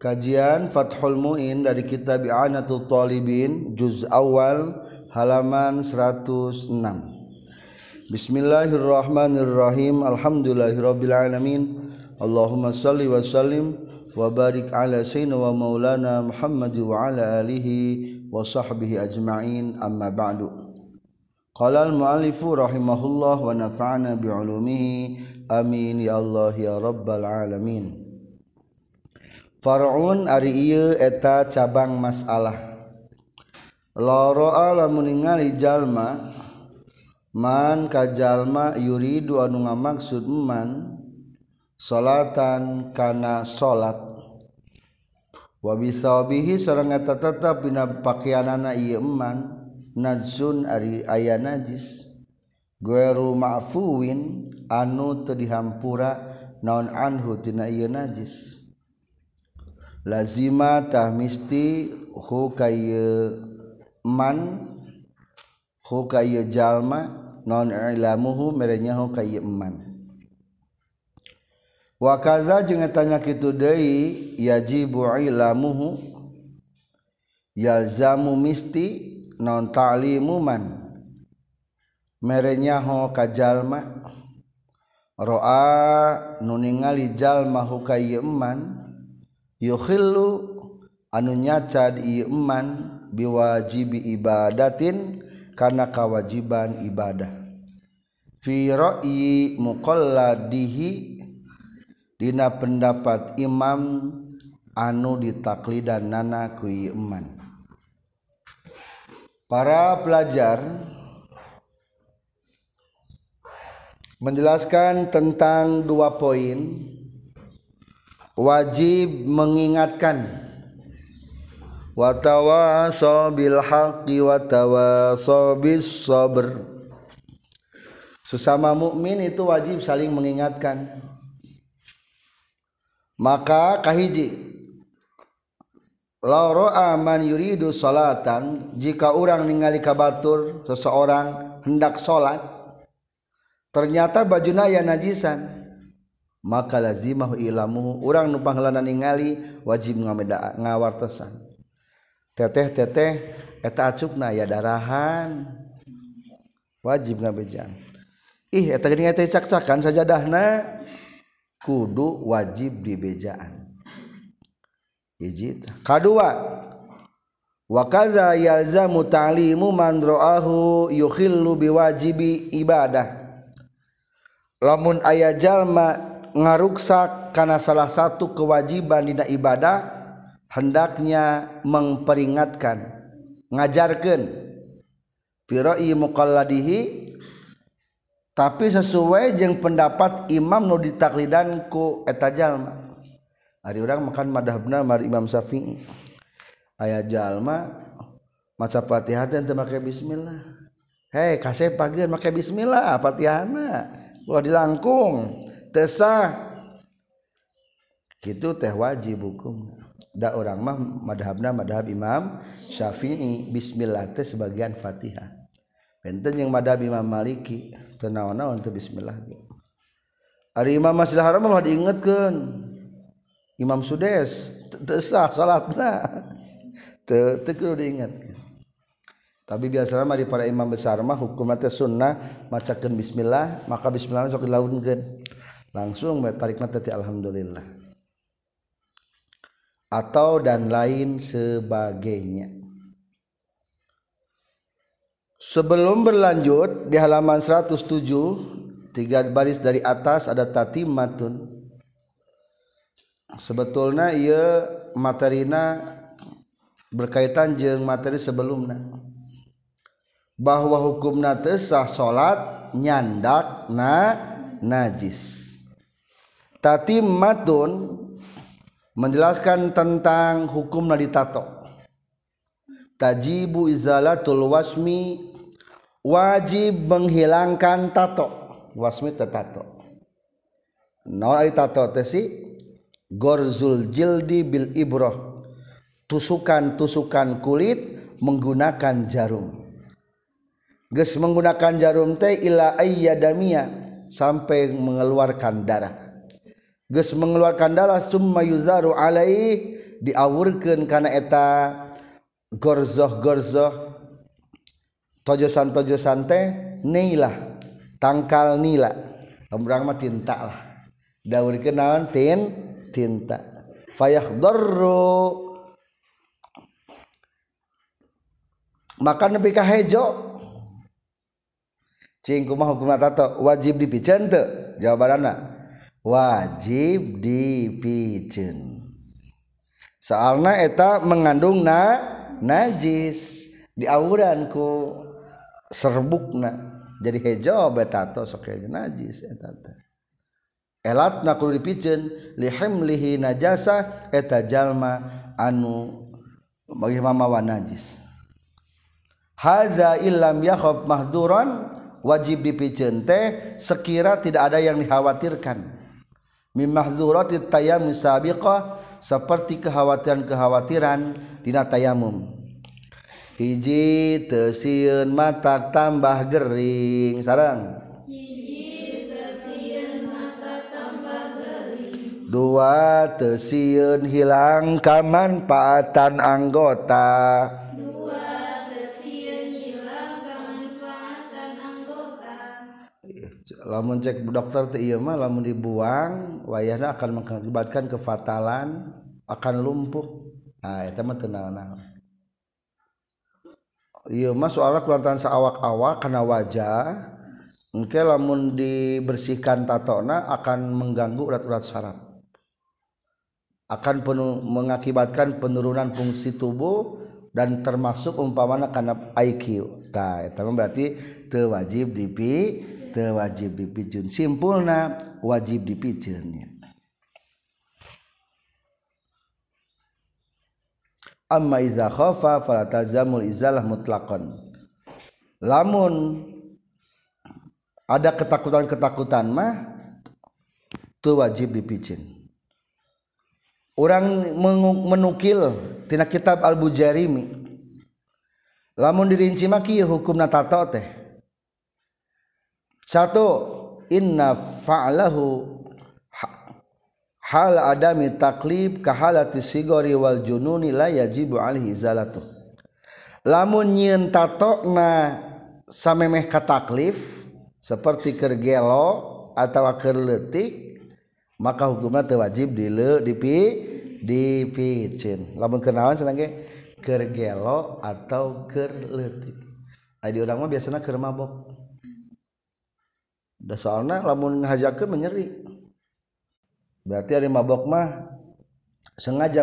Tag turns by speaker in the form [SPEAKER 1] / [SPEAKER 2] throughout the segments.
[SPEAKER 1] Kajian Fathul Muin dari kitab I'anatul Talibin juz awal halaman 106. Bismillahirrahmanirrahim. Alhamdulillahirabbil alamin. Allahumma shalli wa sallim wa barik ala sayyidina wa maulana Muhammad wa ala alihi wa sahbihi ajma'in. Amma ba'du. Qala al-mu'allifu rahimahullah wa nafa'ana bi'ulumihi. Amin ya Allah ya rabbal alamin. Farun ari ieu eta cabang masalah. Loro lamun ningali jalma man ka jalma yuridu anu ngamaksud man salatan kana salat. Wa bisabihi sareng eta tetep dina pakaianana ieu man najsun ari aya najis. Gueru ma'fuwin anu teu dihampura naon anhu tina ieu najis. lazimatahmisti hukamanjallma nonmu merenyaman wakaza je tanya itu Dei yajibuhu yalzamu misti non talimuman merenyaho kajallma roa nuningali jalma hukaman yukhillu anu nyaca iman biwajibi ibadatin karena kewajiban ibadah. Fi ra'yi muqalladihi dina pendapat imam anu ditaklidan nana ku iman para pelajar menjelaskan tentang dua poin wajib mengingatkan. Watawaso bil haqqi watawaso bis sabr sesama mukmin itu wajib saling mengingatkan. Maka kahiji Lauro aman yuridu salatan jika orang ningali kabatur seseorang hendak sholat ternyata bajuna ya najisan maka lazimah ilamu orang nu pangalanan ningali wajib ngameda ngawartosan. Teteh teteh eta acukna ya darahan. Wajib ngabejan ih eta geuning teh caksakan sajadahna. Kudu wajib dibejaan. Hiji kadua. Wa kaza yalzamu ta'limu man ra'ahu yukhillu biwajibi ibadah. Lamun aya jalma ngaruksak karena salah satu kewajiban dina ibadah hendaknya memperingatkan ngajarkan firoi muqalladihi tapi sesuai jeung pendapat imam nu ditaklidan ku eta jalma. Ari urang makan madhabna mari imam syafi'i. Aya jalma maca Fatihah teh teu make bismillah. Hei kasih pagi make bismillah Fatihahna. Ulah dilangkung. tesah gitu teh wajib hukum. Da orang mah madhabna madhab imam syafi'i. Bismillah teh sebagian fatihah. Benten yang madhab imam maliki. Tenawana untuk bismillah. Hari imam masjidil haram mah diingetkeun. Imam sudes. Teu salatna. Teu teu kudu diingetkeun. Tapi biasanya mari para imam besar mah hukumna teh sunnah. Macakeun bismillah maka bismillah sok dilaunkeun. Langsung tarik tadi alhamdulillah. Atau dan lain sebagainya. Sebelum berlanjut di halaman 107 tiga baris dari atas ada tatimatun. Sebetulnya ia materina berkaitan jeng materi sebelumnya. Bahwa hukumna tesah salat nyandak na najis Tatimmatun menjelaskan tentang hukum nadi tato. Tajibu izalatul wasmi wajib menghilangkan tato. Wasmi tato. No ari tato teh si gorzul jildi bil ibroh. Tusukan-tusukan kulit menggunakan jarum. Ges menggunakan jarum teh ila ayyadamia sampai mengeluarkan darah. Mengeluarkan dalah summa yuzaru alaihi diawurkan karena eta gorzoh gorzoh tojosan tojosan teh nilah tangkal nila. Ombrang mah tinta lah. Daur kenaon tin tinta. Fayakhdurru maka nepi ka hejo. Cing kumaha hukum tato? Wajib dipikeun teu wajib dipicen. Soalnya eta mengandung na najis di diawuran ku serbukna. Jadi hejo betato sok najis eta elat na kudu dipicen lihimlihi najasa eta jalma anu bagi mamawa najis. Haza illam yakhaf mahduran wajib dipicen teh sekira tidak ada yang dikhawatirkan. mimahzurati tayammum sabiqah seperti kekhawatiran-kekhawatiran dina tayamum hiji teu sieun mata tambah gering sareng. Dua teu sieun hilang kamanfaatan anggota. Lamun cek dokter teh iya mah lamun dibuang wayahna akan mengakibatkan kefatalan akan lumpuh. Nah itu mah tenang iya mah soalnya keluaran seawak-awak karena wajah mungkin lamun dibersihkan tatona akan mengganggu urat-urat saraf. Akan penuh, mengakibatkan penurunan fungsi tubuh dan termasuk umpamana karena IQ. Nah, itu berarti terwajib dipi wajib dipijun. Simpulna wajib dipijunnya. Amma iza khafa fala tazamul izalah mutlaqan. Lamun ada ketakutan-ketakutan mah tu wajib dipijin orang menukil tina kitab al-bujarimi. Lamun dirinci maki hukum tato teh satu inna fa'lahu hal adami taklib kahalati sigori wal jununi la yajibu alaihi izalatu lamun nyieun tatokna samemeh kataklif seperti kergelo atau kerletik maka hukumnya wajib dile dipi dipicin. Lamun kenawan ge? Kergelo atau kerletik adi urang mah biasana keur mabok soalnya lamun ngajakan menyeri berarti hari mabok mah sengaja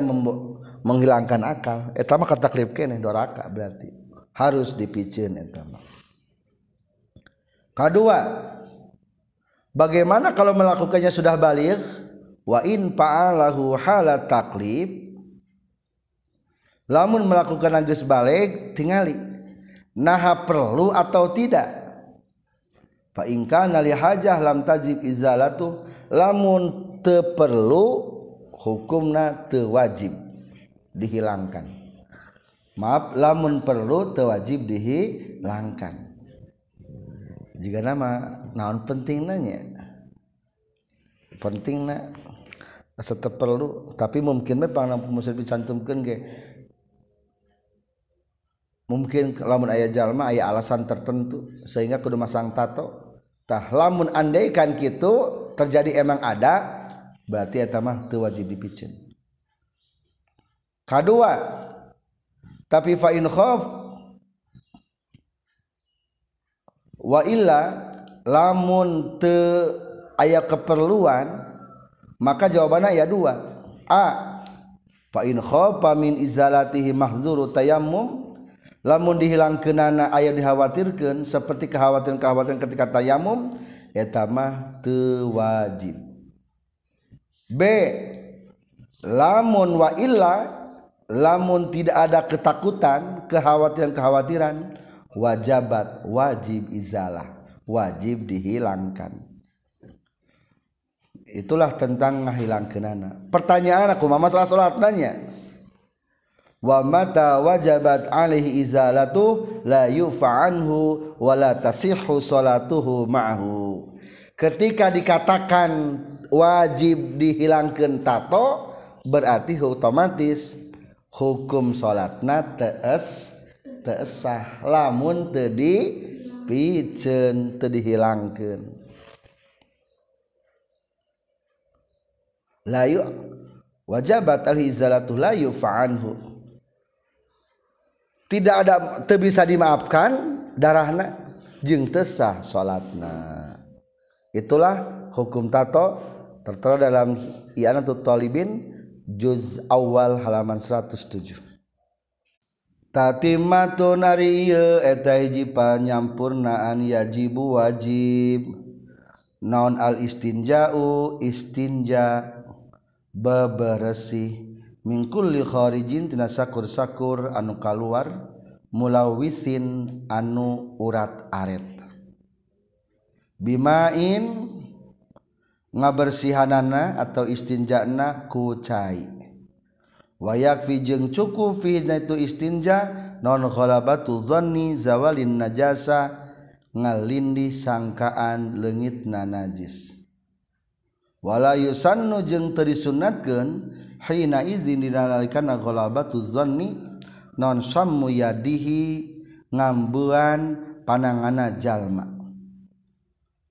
[SPEAKER 1] menghilangkan akal. Etama kata klip kene doraka berarti. Harus dipicin etama kedua bagaimana kalau melakukannya sudah balik? Wa in fa'alahu hala taklif lamun melakukan agus balik tingali. Nah perlu atau tidak hajah lam tajib izalatu lamun teperlu hukumna tewajib dihilangkan. Maaf lamun perlu tewajib dihilangkan. Jika nama naon penting nanya penting na tetap perlu tapi mungkin memang musuh dicantumkan ge. Mungkin lamun ayah jalma ayah alasan tertentu sehingga kudu masang tato tah lamun andaikan gitu terjadi emang ada berarti eta mah teu wajib dipicen. Kadua tapi fa in khaf wa illa lamun teu aya keperluan maka jawabannya ya dua. A fa in khafa min izalatihi mahzuru tayammum lamun dihilang kenana ayat dikhawatirkan seperti kekhawatiran kekhawatiran ketika tayamum ya etamah tewajib b lamun wa illa lamun tidak ada ketakutan kekhawatiran kekhawatiran wajabat wajib izalah wajib dihilangkan. Itulah tentang ngahilang kenana pertanyaan aku mama salah salat nanya? Wa mata wajabat alaihi izalatu la yufa anhu wa la tasihhu salatuhu ma'hu ketika dikatakan wajib dihilangkan tato berarti otomatis hukum salat na tees teesah. Lamun tadi picen dihilangkan layu wajabat al-izalatu layu fa'anhu tidak ada bisa dimaafkan darahna jeng tesah salatna itulah hukum tato tertera dalam I'anatul Talibin juz awal halaman 107 tatimatu nariye eta hiji panyampurnaan yajibu wajib. Naon al istinja'u istinja bebersih mingkulli khorijin tina sakur-sakur anu kaluar mulawisin anu urat aret. Bimain ngabersihanana atau istinjana ku cai. Wayak fi jeung cukup fi itu istinja non khalabatu dhanni zawalin najasa ngalindi sangkaan leungitna najis. wala yusannu jeung teu disunatkeun hina izin dinalikana ghalabatu zanni non sammu yadihi ngambuan panangana jalma.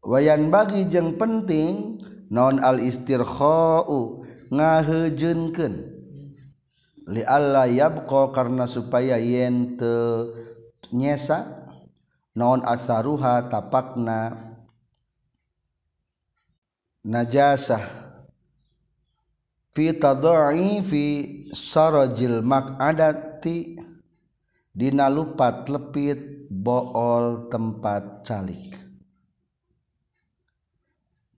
[SPEAKER 1] Wayan bagi jeung penting non al istirkha'u ngahejeunkeun li alla yabqa karena supaya yen teu nyesa non asaruha tapakna najasah fi tadai fi sarajil maq'adati dina lupat lepit bool tempat calik.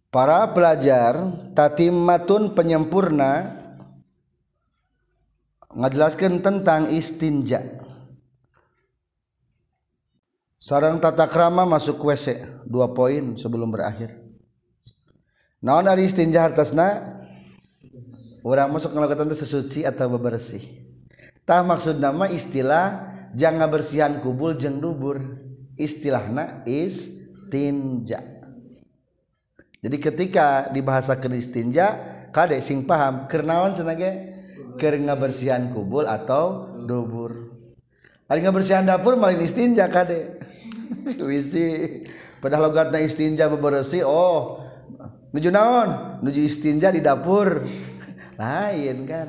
[SPEAKER 1] Para pelajar tatimmatun penyempurna ngajelaskan tentang istinja. Sarang tata krama masuk WC dua poin sebelum berakhir naon ari istinja hartasna? Orang masuk ngelakukan sesuci atau bebersih. Tah maksud nama istilah jangan bersihan kubul jeng dubur. Istilahna istinja. Jadi ketika dibahasakan istinja kade sing paham? Kernaon cenage ker ngabersihan kubul atau dubur. Ari ngabersihan dapur malin istinja kade. Wisi. Padahal logatna istinja bebersih oh nuju naon? Nuju istinja di dapur. Lain kan.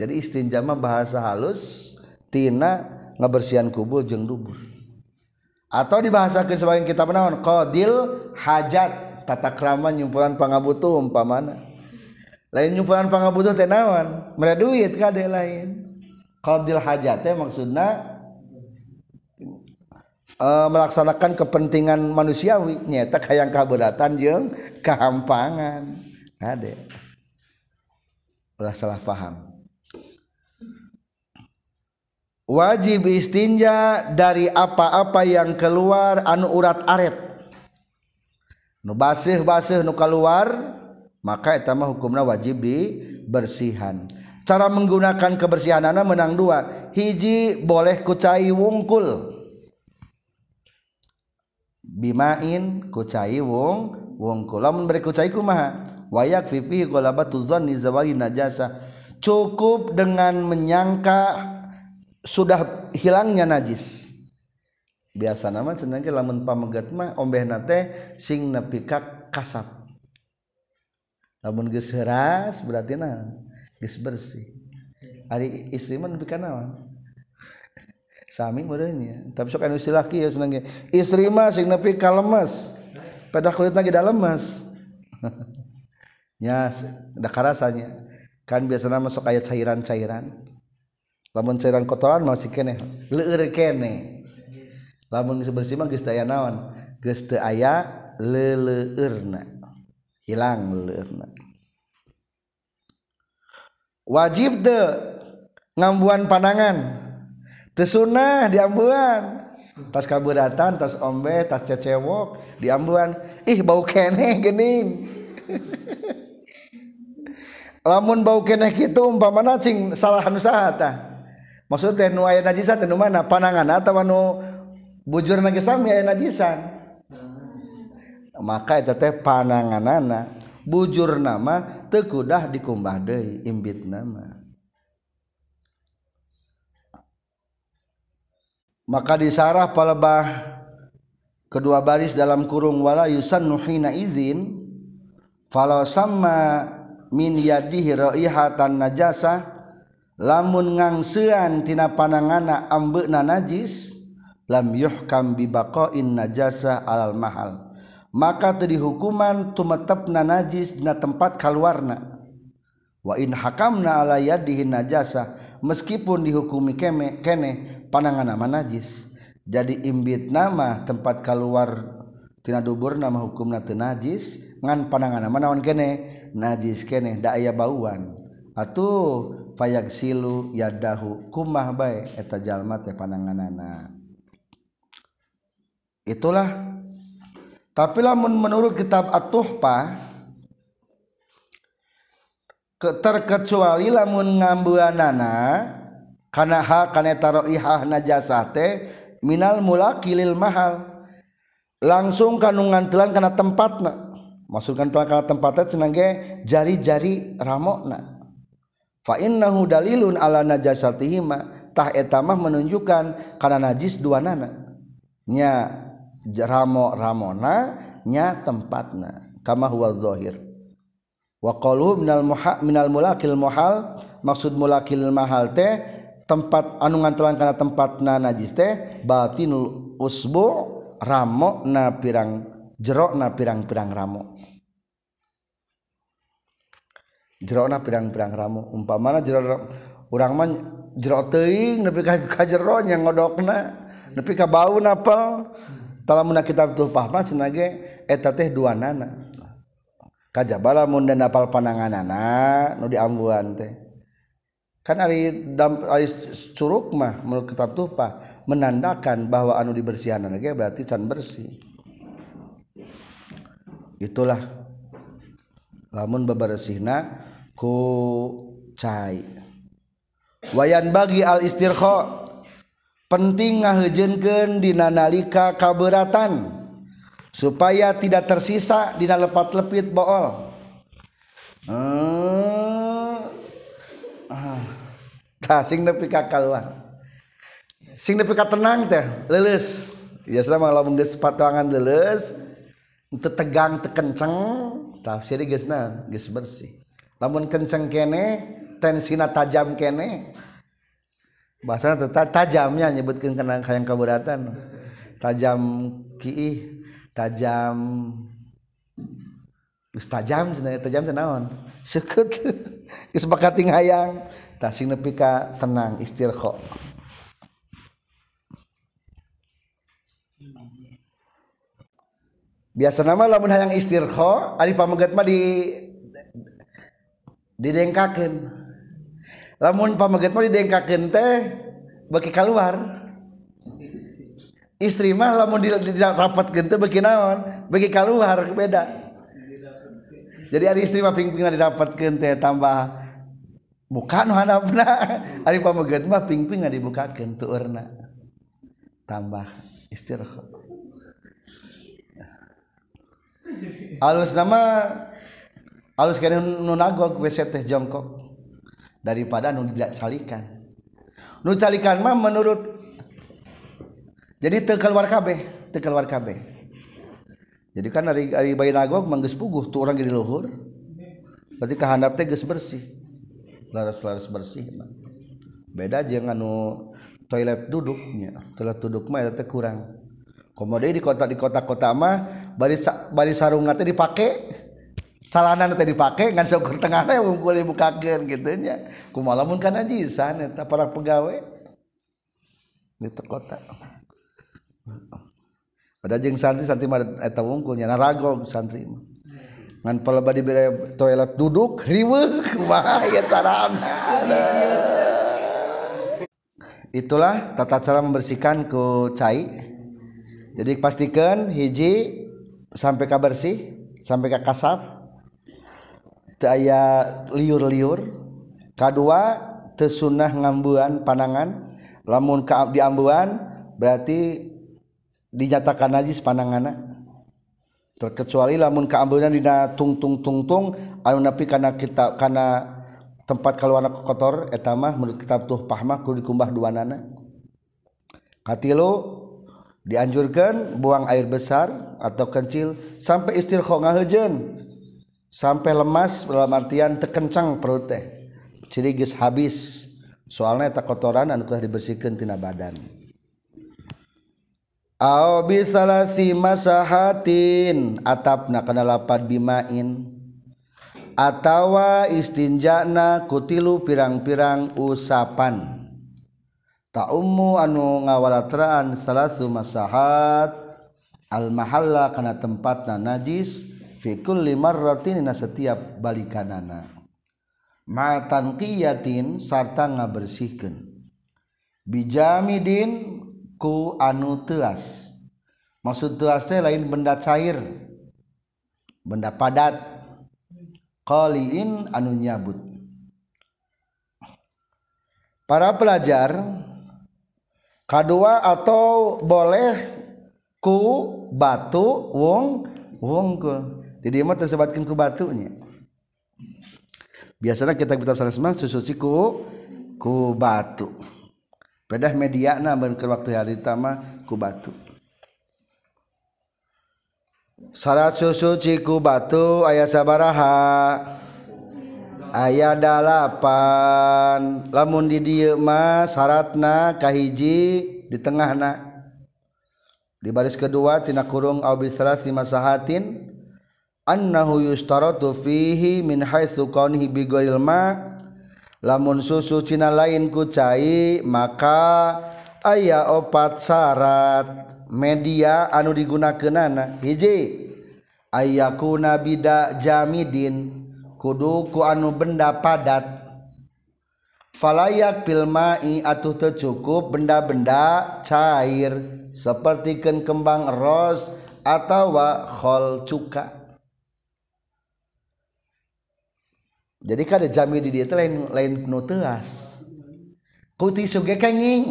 [SPEAKER 1] Jadi istinja mah bahasa halus tina ngebersihan kubur jeung dubur. Atau dibahasa ke sebagian kita menaon qadil hajat. Tata krama nyumpulan pangabutuh umpamana. Lain nyumpulan pangabutuh teh naon? Mere duit kade lain. Qadil hajat teh maksudna uh, melaksanakan kepentingan manusiawi. Nyata kayang kaberatan jeung kehampangan. Kade salah paham. Wajib istinja dari apa-apa yang keluar anu urat aret. Nu basih basih nu keluar maka itu mah hukumna wajib dibersihan. Cara menggunakan kebersihan anak menang dua. Hiji boleh kucai wungkul bimain kucai wung wungkul lamun beri kucai kumaha wayak fifi ghalabatu dhanni zawali najasa. Cukup dengan menyangka sudah hilangnya najis. Biasa nama cenah lamun pamegat mah ombehna teh sing nepi ka kasap. Lamun geus heuras berarti na geus bersih. Ari istri mah nepi sami modenya tapi sok anu laki ya seneng istri mah sing nepi ka lemes. Pada kulitna ge da lemes nya ada rasanya kan nama sok ayat cairan-cairan. Lamun cairan kotoran masih kene leur kene lamun geus bersih mah geus aya naon? Geus teu aya leuleurna hilang leuleurna wajib teu ngambuan panangan tesunnah diambuan tas kaburatan tas ombe tas cecewok diambuan ih bau kene gening lamun bau keneh gitu umpamana cing salah nu saha tah maksud teh nu aya najisat nu mana? Panangan atawa nu bujur lagi sami aya najisan? Maka eta teh pananganana bujur nama tekudah dikumbah deui imbit nama. maka disarah palebah kedua baris dalam kurung wala yusannu hina izin falau sama min yadihi raihatan najasa lamun ngangsean tina panangana ambeuna najis lam yuhkam bi baqain najasa alal mahal. Maka tadi hukuman tumetepna najis dina tempat kaluarna. Wa in hakamna ala yadihi najasa meskipun dihukumi keme kene panangan nama najis. Jadi imbit nama tempat keluar tina dubur nama hukumna teu najis ngan panangan nama naon kene? Najis kene da aya bauan. Atuh fayak silu yadahu kumah bae eta jalma teh pananganana. Itulah. Tapi lamun menurut kitab At-Tuhfah terkecuali lamun ngambuanana kana ha kana taroihah najasate minal mulakilil mahal. Langsung kanungan telan kana tempatna. Masukkan telan kana tempatna cenah ge jari-jari ramokna. Fa innahu dalilun ala najasatihima. Tah eta mah menunjukkan kana najis dua nana nya ramo ramona nya tempatna. Kama huwa zahir wa qalu minal muha minal mulakil muhal maksud mulakil mahal teh tempat anu ngantelan kana tempatna najis teh batinul usbu ramo na pirang jero na pirang-pirang ramo. Jero na pirang-pirang ramo. Umpamana jero urang mah jero teuing nepi ka ka jero nya ngodokna nepi ka bau napal talamun kitab tuh pahma cenah ge eta teh duanana. kajabala mun dan panangan pananganana nu diambuan teh. Kan ari dam ari curug mah menurut kitab tuhpa menandakan bahwa anu dibersihan ge berarti can bersih. Itulah. Lamun bebersihna ku cai. Wayan bagi al istirkha penting ngahejenkeun dinanalika kaberatan. supaya tidak tersisa di lepat lepit bool. Hmm. ah. Tah, sing nepi ka sing nepi ka tenang teh leles. Biasa mah lamun geus patuangan leles teu tegang teu kenceng. Tafsir geus na geus bersih. Namun kenceng kene tensina tajam kene bahasana tetap tajamnya nyebutkan kenang kayang keberatan tajam kiih. tajam. Tajam tajam senaon sekut geus bakati hayang tasing nepi ka tenang istirkha biasa nama lamun hayang istirkha ari pamegat mah di didengkakeun. Lamun pamegat mah didengkakeun teh beki keluar istri mah lamun tidak rapat gitu bagi naon? Bagi keluar beda. Jadi ada istri mah pingping didapat teh tambah buka nu handapna ari pamegeut mah pingping dibukakeun tuurna tambah istirha alus nama alus kana nu nagog WC teh jongkok. Daripada nu tidak calikan nu calikan mah menurut jadi terkeluar kabeh terkeluar kabeh jadi kan dari dari bayi nagog mangges puguh tuh orang jadi luhur berarti kahandap teh geus bersih. Laras-laras bersih. Beda jeung anu toilet duduknya toilet duduk mah eta kurang. Komode di kota di kota-kota mah bari bari sarung teh dipake salanan teh dipake ngan syukur tengahna wungkul dibukakeun kitu nya. Kumaha lamun kana jisan eta para pegawai. Di kota. Pada jeung santri santri mah eta wungkulnya naragog santri mah. Ngan paleba dibere toilet duduk riweuh kumaha ya carana. Itulah tata cara membersihkan ku cai. Jadi pastikan hiji sampai ka bersih sampai ke kasap. Aya liur-liur. Kedua tersunnah ngambuan panangan lamun Kaab diambuan berarti dinyatakan najis panangan terkecuali lamun keambilnya di tungtung tungtung anu napi karena kita karena tempat keluar kotor etamah menurut kitab tuh pahmah kudu dikumbah dua nana katilu dianjurkan buang air besar atau kecil sampai istirkho ngahejen sampai lemas dalam artian tekencang perut teh. Ciri habis. Soalnya tak kotoran anu dibersihkan tina badan. Aw bi salasi masahatin. Atapna kana lapat bimain. Atawa istinjana kutilu pirang-pirang usapan. Ta'ummu anu ngawalatraan salasu masahat. Al mahalla kana tempatna najis. Fi kulli marratin na setiap balikanana. Ma tanqiyatin sarta ngabersihkeun. Bijamidin ku anu teas maksud teas teh lain benda cair benda padat. Qaliin anu nyabut. Para pelajar kedua atau boleh ku batu wong wongkul jadi mah tersebatkan ku batunya. Biasanya kita kitab sanes mah susuci ku ku batu pedah media na ke waktu hari tama ku batu. Syarat susuci ku batu ayat sabaraha. Ayat dalapan. Lamun di dieu mah syaratna kahiji di tengah na di baris kedua tina kurung au bi salasi masahatin. Annahu yustaratu fihi min haitsu kaunihi bi ma' lamun susu Cina lain kucai maka ayaah opat syarat. Media anu digunakanana hiji. Ayaku nabida Jamidin kudu ku anu benda padat. Falayak pilmai atuh tercukup benda-benda cair seperti kembang ros atau khol cuka. Jadi kada jami di dia lain lain nu teas. Ku tisu ge kenging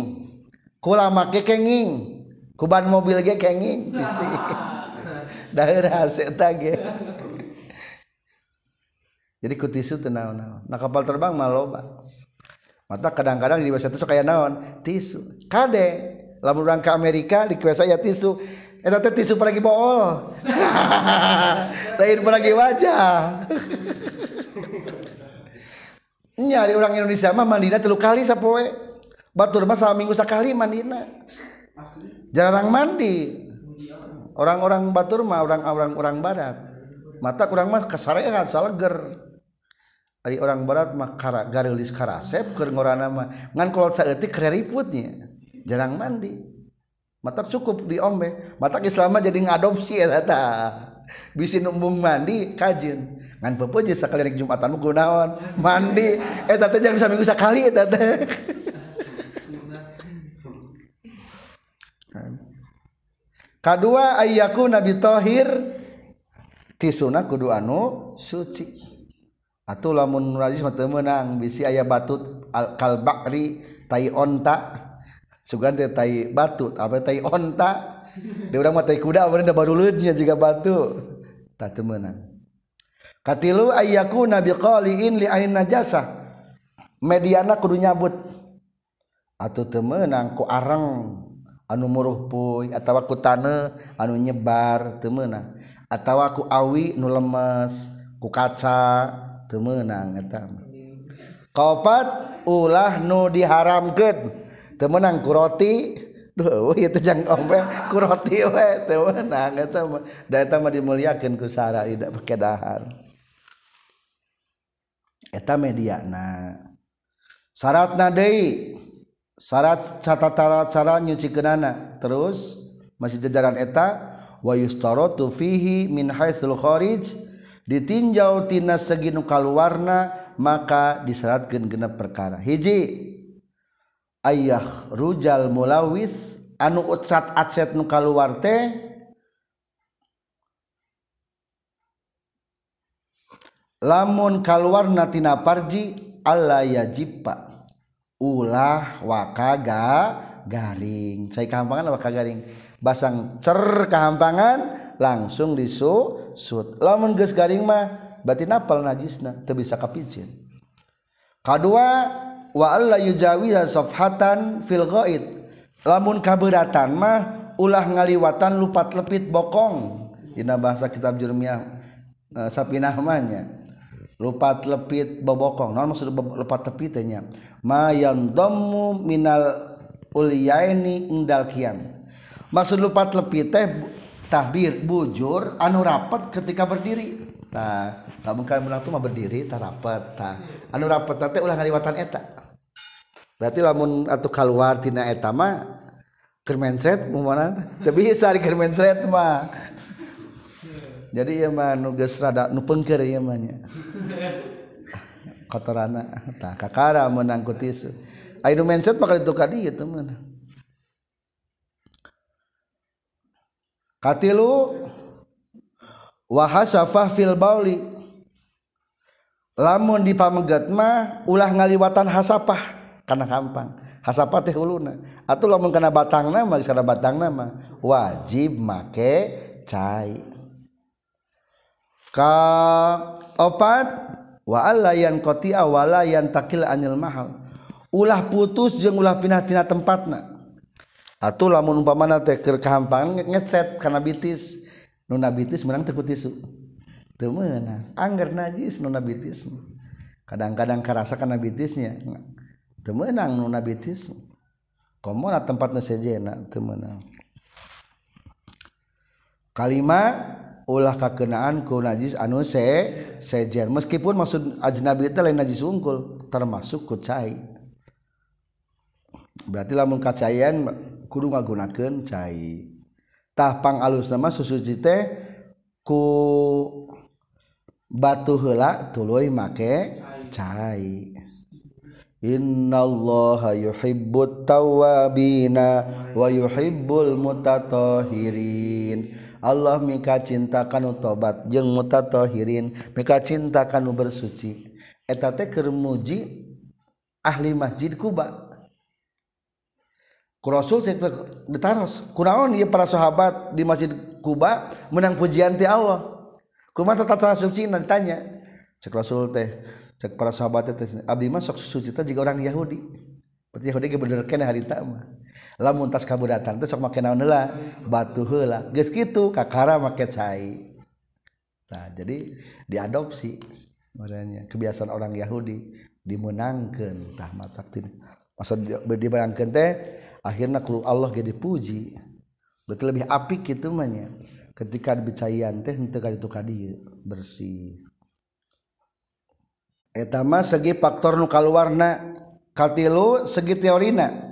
[SPEAKER 1] ku lama ge kenging ku ban mobil ge kenging. Bisi daerah eta ge. Jadi ku tisu teu naon-naon. Nah kapal terbang mah loba. Mata kadang-kadang di bahasa tisu kayak naon? Tisu. Kade? Lamun urang ke Amerika di kuasa ya tisu. Eta teh tisu peragi bool. Lain peragi wajah nyari orang Indonesia mah mandina telu kali sapoe. Batur mah minggu sekali mandina. Jarang mandi. Orang-orang batur mah orang-orang orang barat. Mata kurang mah kasarean saleger Ari orang barat mah kara garelis karasep keur ngorana mah. Ngan kolot saeutik kereriputnya jarang mandi. Mata cukup diombe mata Islam jadi ngadopsi eta. Bisi numbung mandi kajin ngan pepuji sekali rek Jumatan gunawan mandi. Eh tante jangan saminggu sekali eh, eta teh kadua ayyaku nabi tohir. Tisuna kudu anu suci. Atau lamun najis mah menang bisi aya batut al kalbakri tai onta. Sugan teh tai batut apa tai onta. Dia urang mah tai kuda baru leutnya juga batu. Tak temenang katilu ayyaku nabi qaliin li ain najasa. Mediana kudu nyabut. Atau temenang ku arang anu muruh puy atawa ku tane anu nyebar temenang atawa ku awi nu lemes ku kaca temenang eta kaopat ulah nu diharamkeun. Temenang ku roti. Duh, itu jang ombe kuroti we temenang eta mah. Da eta mah dimuliakeun ku sara tidak pakai dahar. eta media na syarat nadei syarat catatara cara nyucikenana terus masih jajaran eta wa yustaratu fihi min haitsul kharij ditinjau tina segi nu kaluarna maka disyaratkeun genep perkara. Hiji ayah rujal mulawis anu ucat acet nu kaluar teh lamun kalwarnatina Parji Allah yajipa. Ulah wakaga garing. Saya kehampangan waka garing? Basang cer kehampangan langsung disu sud lamun geus garing mah batin apal najisna teu bisa kapicin. Kadua wa alla yujawiha safhatan fil ghaid. Lamun kaberatan mah ulah ngaliwatan lupat lepit bokong. Dina bahasa kitab jurmiah uh, eh, sapinah mahnya lupat lepit bobokong. Non maksud lupa lepitnya mayan domu minal uliyaini indal kiam maksud lupat lepit teh tahbir bujur anu rapat ketika berdiri. Tah kamu kan menang tuh mah berdiri tah rapat tah anu rapat teh ulah ngaliwatan eta. Berarti lamun atuh keluar tina eta mah kermencret mau mana tapi bisa di kermencret mah. Jadi ya mah nu geus rada nu pengker ieu mah nya. Kotorana. Tah kakara menang ku tisu. Aya nu mindset bakal itu ka dieu teh mah. Katilu wa hasafah fil bauli. Lamun di pamegat mah ulah ngaliwatan hasapah. Karena gampang. Hasapah teh huluna atuh lamun kana batangna mah kana batangna mah wajib make cai ka opat waalayan koti awalayan takil anil mahal. Ulah putus jeung ulah pindah tina tempatna. Atuh lamun umpamana teh keur kahampang ngecet kana bitis nu nabitis menang teu tisu. Teu meunang anger najis nu nabitis. Kadang-kadang karasa kana bitisnya. Teu meunang nu nabitis. Komona tempatna sejena teu meunang. Kalimat ulah kakenaan ku najis anu se sejen meskipun maksud ajnabi itu lain najis unggul termasuk kucai berarti lamun kacayan kudu ngagunakeun cai. Tah pang alus nama susu teh ku batu heula tuluy make cai. Innallaha yuhibbut tawabina wa yuhibbul mutatahirin Allah mika cintakan tobat jeng mutatohirin mika cintakan bersuci. Etate kermuji ahli masjid Kuba. Ku Rasul ditaros. Kunaon ieu para sahabat di masjid Kuba menang pujian ti Allah. Kumaha tata cara suci nah ditanya. Cek Rasul teh cek para sahabat teh abdi mah sok suci teh jika orang Yahudi. Berarti Yahudi bener kene harita mah. Lamun tas kabudatan teh sok make naon heula? Batu heula. Geus kitu kakara make cai. Nah, jadi diadopsi makanya kebiasaan orang Yahudi dimenangkan tah mata Maksud dimenangkan teh akhirnya kalau Allah jadi puji. Berarti lebih apik kitu mah. Ketika dibicayaan teh henteu ka ditu bersih. Etama segi faktor nu kaluarna katilu segi teorina.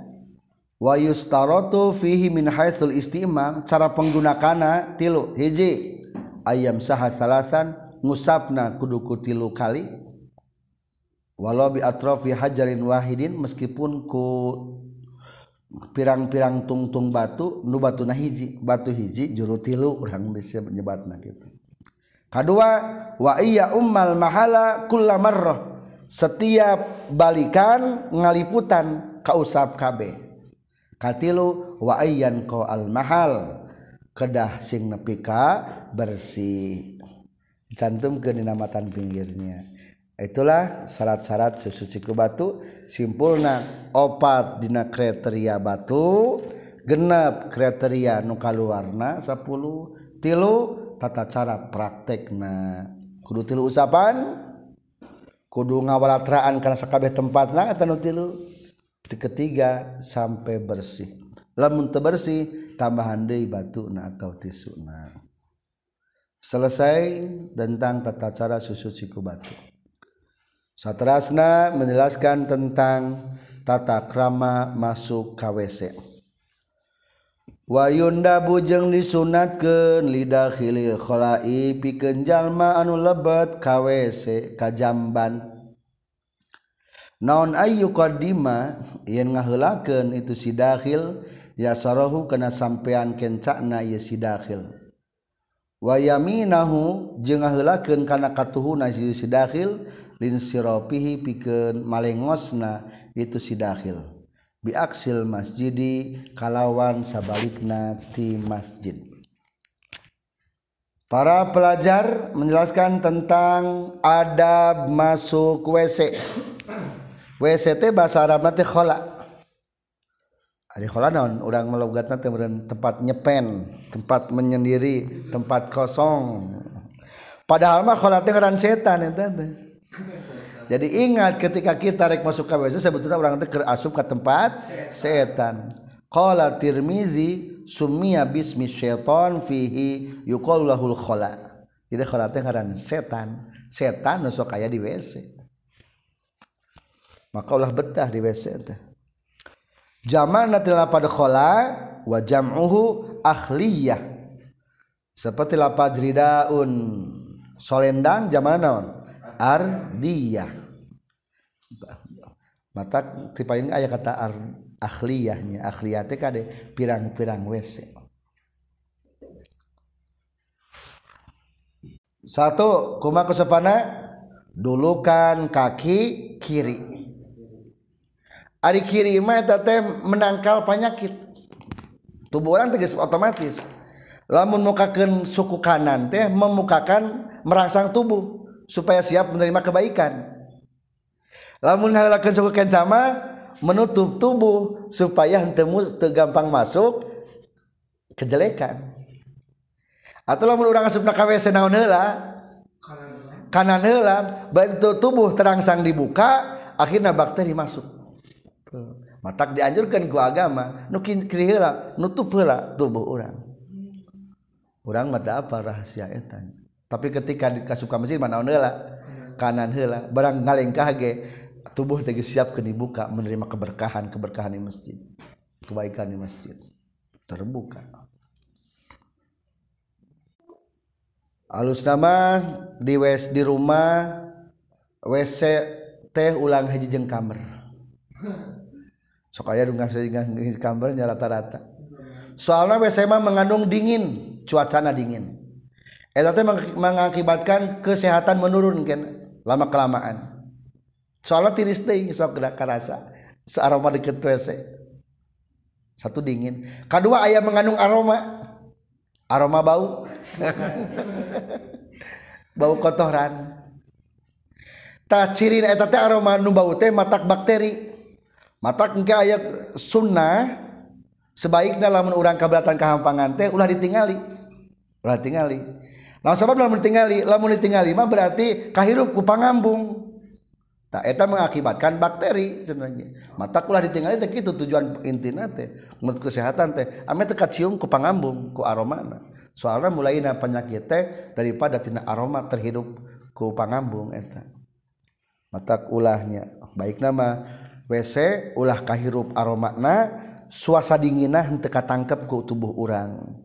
[SPEAKER 1] Wayus tarotu fihi min haitsul istimal. Cara penggunakana tilu hiji. Ayam saha salasan ngusapna kudu ku tilu kali. Walau bi atrofi hajarin wahidin meskipun ku pirang-pirang tungtung batu nu batu na hiji. Batu hiji juru tilu orang bisa menyebatna gitu. Kedua wa iya ummal mahala kulla marrah. setiap balikan ngaliputan kausap KB katilu wa ayyan ko al mahal. Kedah sing nepika bersih. Cantum ke dinamatan pinggirnya. Itulah syarat-syarat susuciku batu. Simpulna opat dina kriteria batu genep kriteria nuka luarna 10 tilu tata cara praktekna. Kudu tilu usapan? Kudu ngawalatraan karena sakabeh tempatna atau tilu. Ketiga sampai bersih. Lamun bersih tambahan deui batuna atau tisuna selesai tentang tata cara susu siku batu. Satrasna menjelaskan tentang tata krama masuk KWC wayunda bujeng disunatkeun lidahil kholai pikeun jalma anu lebet KwC kajamban. Naon ayu qaddima yen ngaheulakeun itu si dakhil ya sarahu kana sampean kencana ieu si dakhil. Wa yaminahu jeung ngaheulakeun kana katuhuna si dakhil lin sirapihi pikeun malengosna itu si dakhil. Biaksil masjidi kalawan sabalik nati masjid Para pelajar menjelaskan tentang adab masuk WC. WC teh bahasa Arab nanti khola. Ari khola naon? Urang melogat nanti tempat nyepen, tempat menyendiri, tempat kosong. Padahal mah khola teh ngaran setan eta teh. Jadi ingat ketika kita rek masuk ke WC sebetulnya orang teh asup ke tempat setan. Qala Tirmizi summiya bismi syaitan fihi yuqallahul khala. Jadi khala teh ngaran setan. Setan nu sok aya di WC. Maka ulah betah di WC teh. Teh lapad khala wa jam'uhu akhliyah. Seperti lapad ridaun solendang jamakna naon? Ardiyah. Mata tipain aya kata ar ahliyahnya ahliyah teh kade pirang-pirang WC satu kuma kesepana? Dulukan kaki kiri. Ari kiri mah eta teh menangkal penyakit tubuh orang tegas otomatis. Lamun mukakeun suku kanan teh memukakan merangsang tubuh supaya siap menerima kebaikan lamun ngalakeun suku kencama menutup tubuh supaya temu gampang masuk kejelekan. Atau lamun urang asupna ka WC naon heula? Kanan heula. Berarti tubuh terangsang dibuka akhirnya bakteri masuk. Matak dianjurkan ku agama nukin kiri heula nutup heula tubuh urang. Urang mata apa rahasia etan tapi ketika di kasuka masjid mana heula? Kanan heula. Barang ngalengkah ge tubuh tadi siap ke dibuka menerima keberkahan keberkahan di masjid. Kebaikan di masjid. Terbuka. Alus nama di wes di rumah WC teh ulang haji jeng kamar sok aya dungan kamarnya rata-rata. Soalnya WC mah mengandung dingin cuacana dingin. Eta teh mengakibatkan kesehatan menurun kan lama kelamaan soalnya tiris deh sok gak karasa searoma deket wc satu dingin. Kedua ayam mengandung aroma. Aroma bau. Bau kotoran. Tak ciri eta teh aroma nu bau teh matak bakteri. Matak engke aya sunnah sebaiknya lamun urang kaberatan kahampangan teh ulah ditingali. Ulah ditingali. Nah, sahabat lamun ditingali, lamun ditingali mah berarti kahirup ku pangambung. tak eta mengakibatkan bakteri sebenarnya. Mata kulah ditinggali teh gitu tujuan intina teh menurut kesehatan teh. Ame teh kacium ku pangambung ku aromana soalnya mulainya penyakit teh daripada tina aroma terhidup ku pangambung eta. Mata ulahnya. Baik nama WC ulah kahirup aromakna suasa dinginah henteu katangkep ku tubuh urang.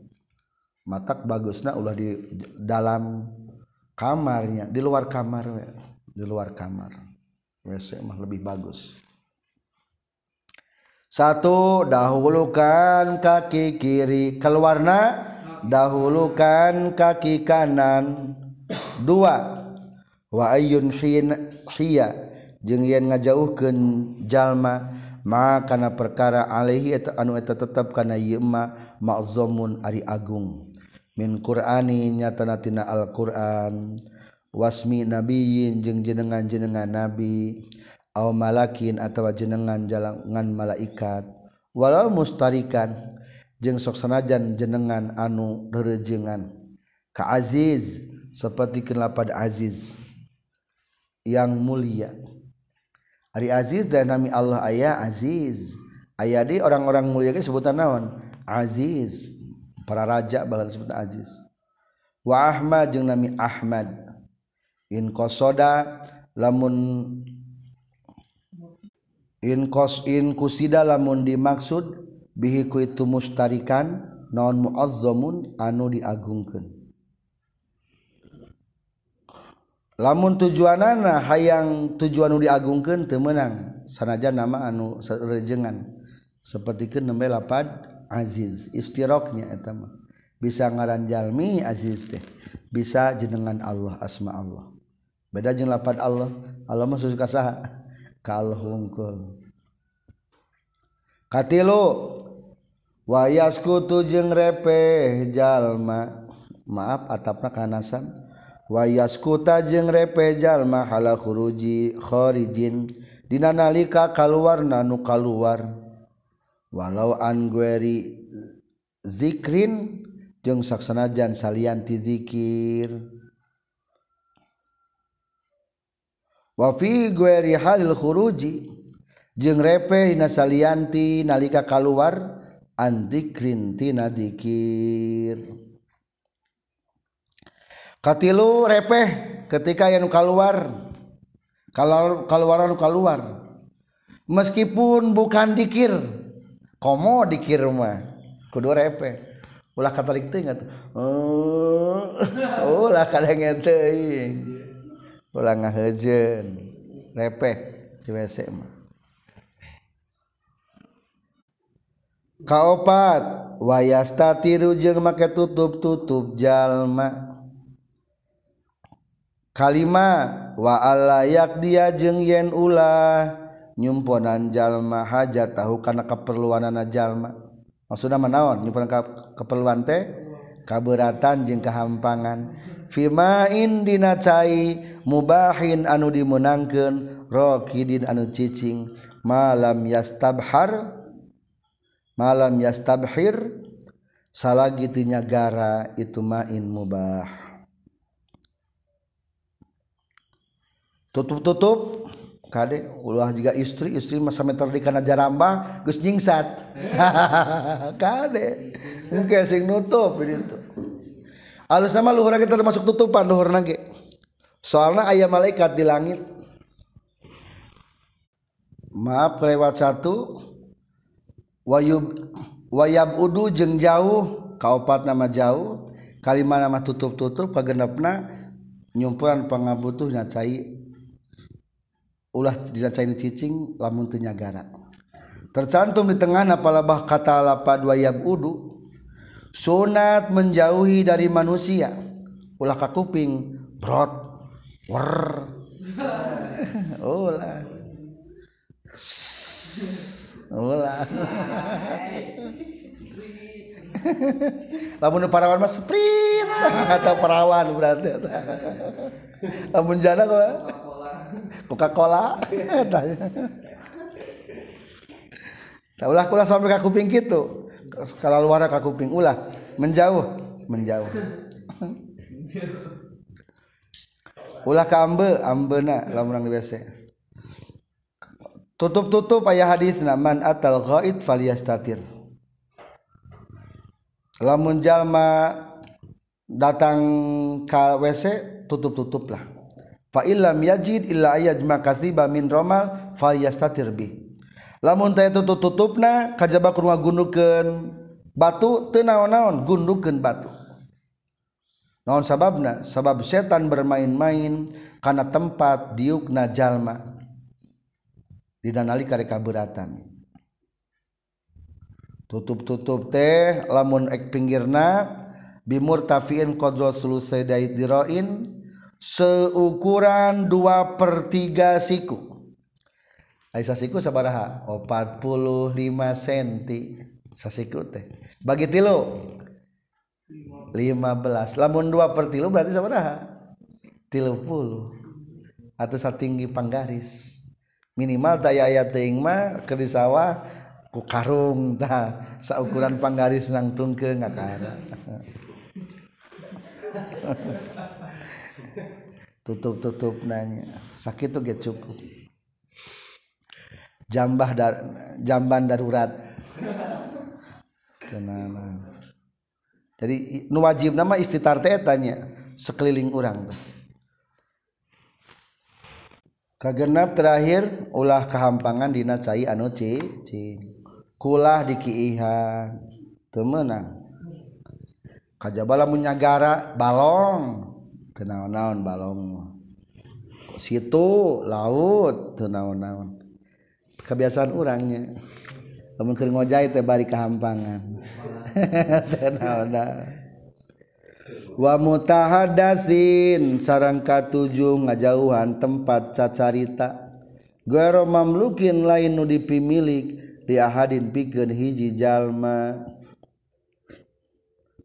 [SPEAKER 1] Matak bagusna ulah di dalam kamarnya. Di luar kamar we. di luar kamar. WC mah lebih bagus. Satu dahulukan kaki kiri keluarna dahulukan kaki kanan. Dua wa ayun hin hiya jeung yen ngajauhkeun jalma maka kana perkara alaihi eta anu eta tetep kana ieu ma ma'zumun ari agung. Min qur'ani nyatana tina al-qur'an. Wasmi nabiyin jeung jenengan-jenengan nabi. Aw malakin atawa jenengan jalangan malaikat. Walau mustarikan jeung sok sanajan jenengan anu rerejengan. Ka aziz seperti lapad aziz yang mulia. Ari aziz dan nami Allah ayah aziz. Ayah di orang-orang mulia sebutan naon? Aziz. Para raja bakal disebut aziz. Wa ahmad jeung nami ahmad in kosoda lamun in kos in kusida lamun dimaksud bihi ku itu mustarikan non muazzamun anu diagungkeun. Lamun tujuanana hayang tujuan anu diagungkeun teu meunang sanajan nama anu rejengan sapertikeun nembe lapad aziz istiroknya eta mah. Bisa ngaran jalmi aziz teh. Bisa jenengan Allah asma Allah. beda jeung lapad Allah. Allah mah suka saha. Kal hungkul katilu. Wayas kutu jeung repeh jalma. Maaf atapna kanasan. Wayas kuta jeung repeh jalma hala khuruji kharijin. Dina nalika kaluarna nu kaluar. Walau angueri zikrin jeung saksanajan salianti zikir. wafi gueri halil khuruji jeung repe dina salianti nalika kaluar antikrin tina dikir katilu repeh ketika yang keluar kalau keluar anu keluar meskipun bukan dikir komo dikir mah kudu repe. Ulah katarik teh nggak tuh eh, ulah kadang teh ulang ngahejeun repek di WC mah. Kaopat wayasta tiru jeung make tutup-tutup jalma. Kalima wa allayak dia jeung yen ulah nyumponan jalma hajat tahu kana keperluanana jalma. Maksudna manaon? Nyumponan keperluan teh? Kaberatan jeung kehampangan Vimaindina cai mubahin anu dimenangkan Rokidin anu cicing. Malam yastabhar malam yastabhir salah gitunya gara itu main mubah. Tutup-tutup kade ulah juga istri istri masa meter di kana jaramba geus nyingsat. Kade mungkin sing nutup itu alus sama luhur kita termasuk tutupan luhur nage soalnya ayah malaikat di langit. Maaf lewat satu. Wayub wayab udu jeng jauh kaupat nama jauh kalimat nama tutup-tutup pagenapna nyumpuran pangabutuhna cai. Ulah diracain cicing lamun teu nyagara. Tercantum di tengah napalabah kata lapad wayab udu sunat menjauhi dari manusia. Ulah kakuping brot wer. Ulah ulah lamun parawan mah sprint atau perawan berarti. Lamun jana kok Coca-Cola. Ulah ulah sampai ke kuping gitu kalau luar ke kuping. Ulah menjauh. Menjauh. Ulah ke ambe ambena lamun di WC tutup-tutup ayah hadis man atal ghaid falyastatir. Lamun jalma datang ke WC tutup-tutup lah fa illam yajid illa ayajma kathiba min romal falyastatir bi lamun teh tutup tutupna kajaba kurma gundukeun batu teu naon-naon gundukeun batu. Naon sababna? Sabab setan bermain-main kana tempat diukna jalma. Didanali kareka beratan tutup-tutup teh lamun ek pinggirna bimur tafiin qadra sulusai daidiroin seukuran dua per tiga siku. Aisyah siku sabaraha 45 cm sasiku teh. Bagi tilu 15 lamun dua per tilu berarti sabaraha? Tilu puluh. Atau satinggi panggaris. Minimal daya ayat teing mah ke di sawah ku karung tah. Saukuran panggaris nang tungke ngakara tutup-tutup nanya. Sakit tuh gak cukup jambah dar, jamban darurat. Tenang. Jadi nu wajib nama istitar teh tanya sekeliling orang kagenap terakhir ulah kehampangan dina cai anu cicing kulah dikiihan temenan kajabala munyagara balong. Tenaon-naon balong situ laut. Naon-naon. kebiasaan orangnya. Namun keur ngojai teh bari kahampangan. Wa mutahadasin sarang katujuh ngajauhan tempat cacarita. Guero mamlukin lain nu dipimilik di ahadin pikeun hiji jalma.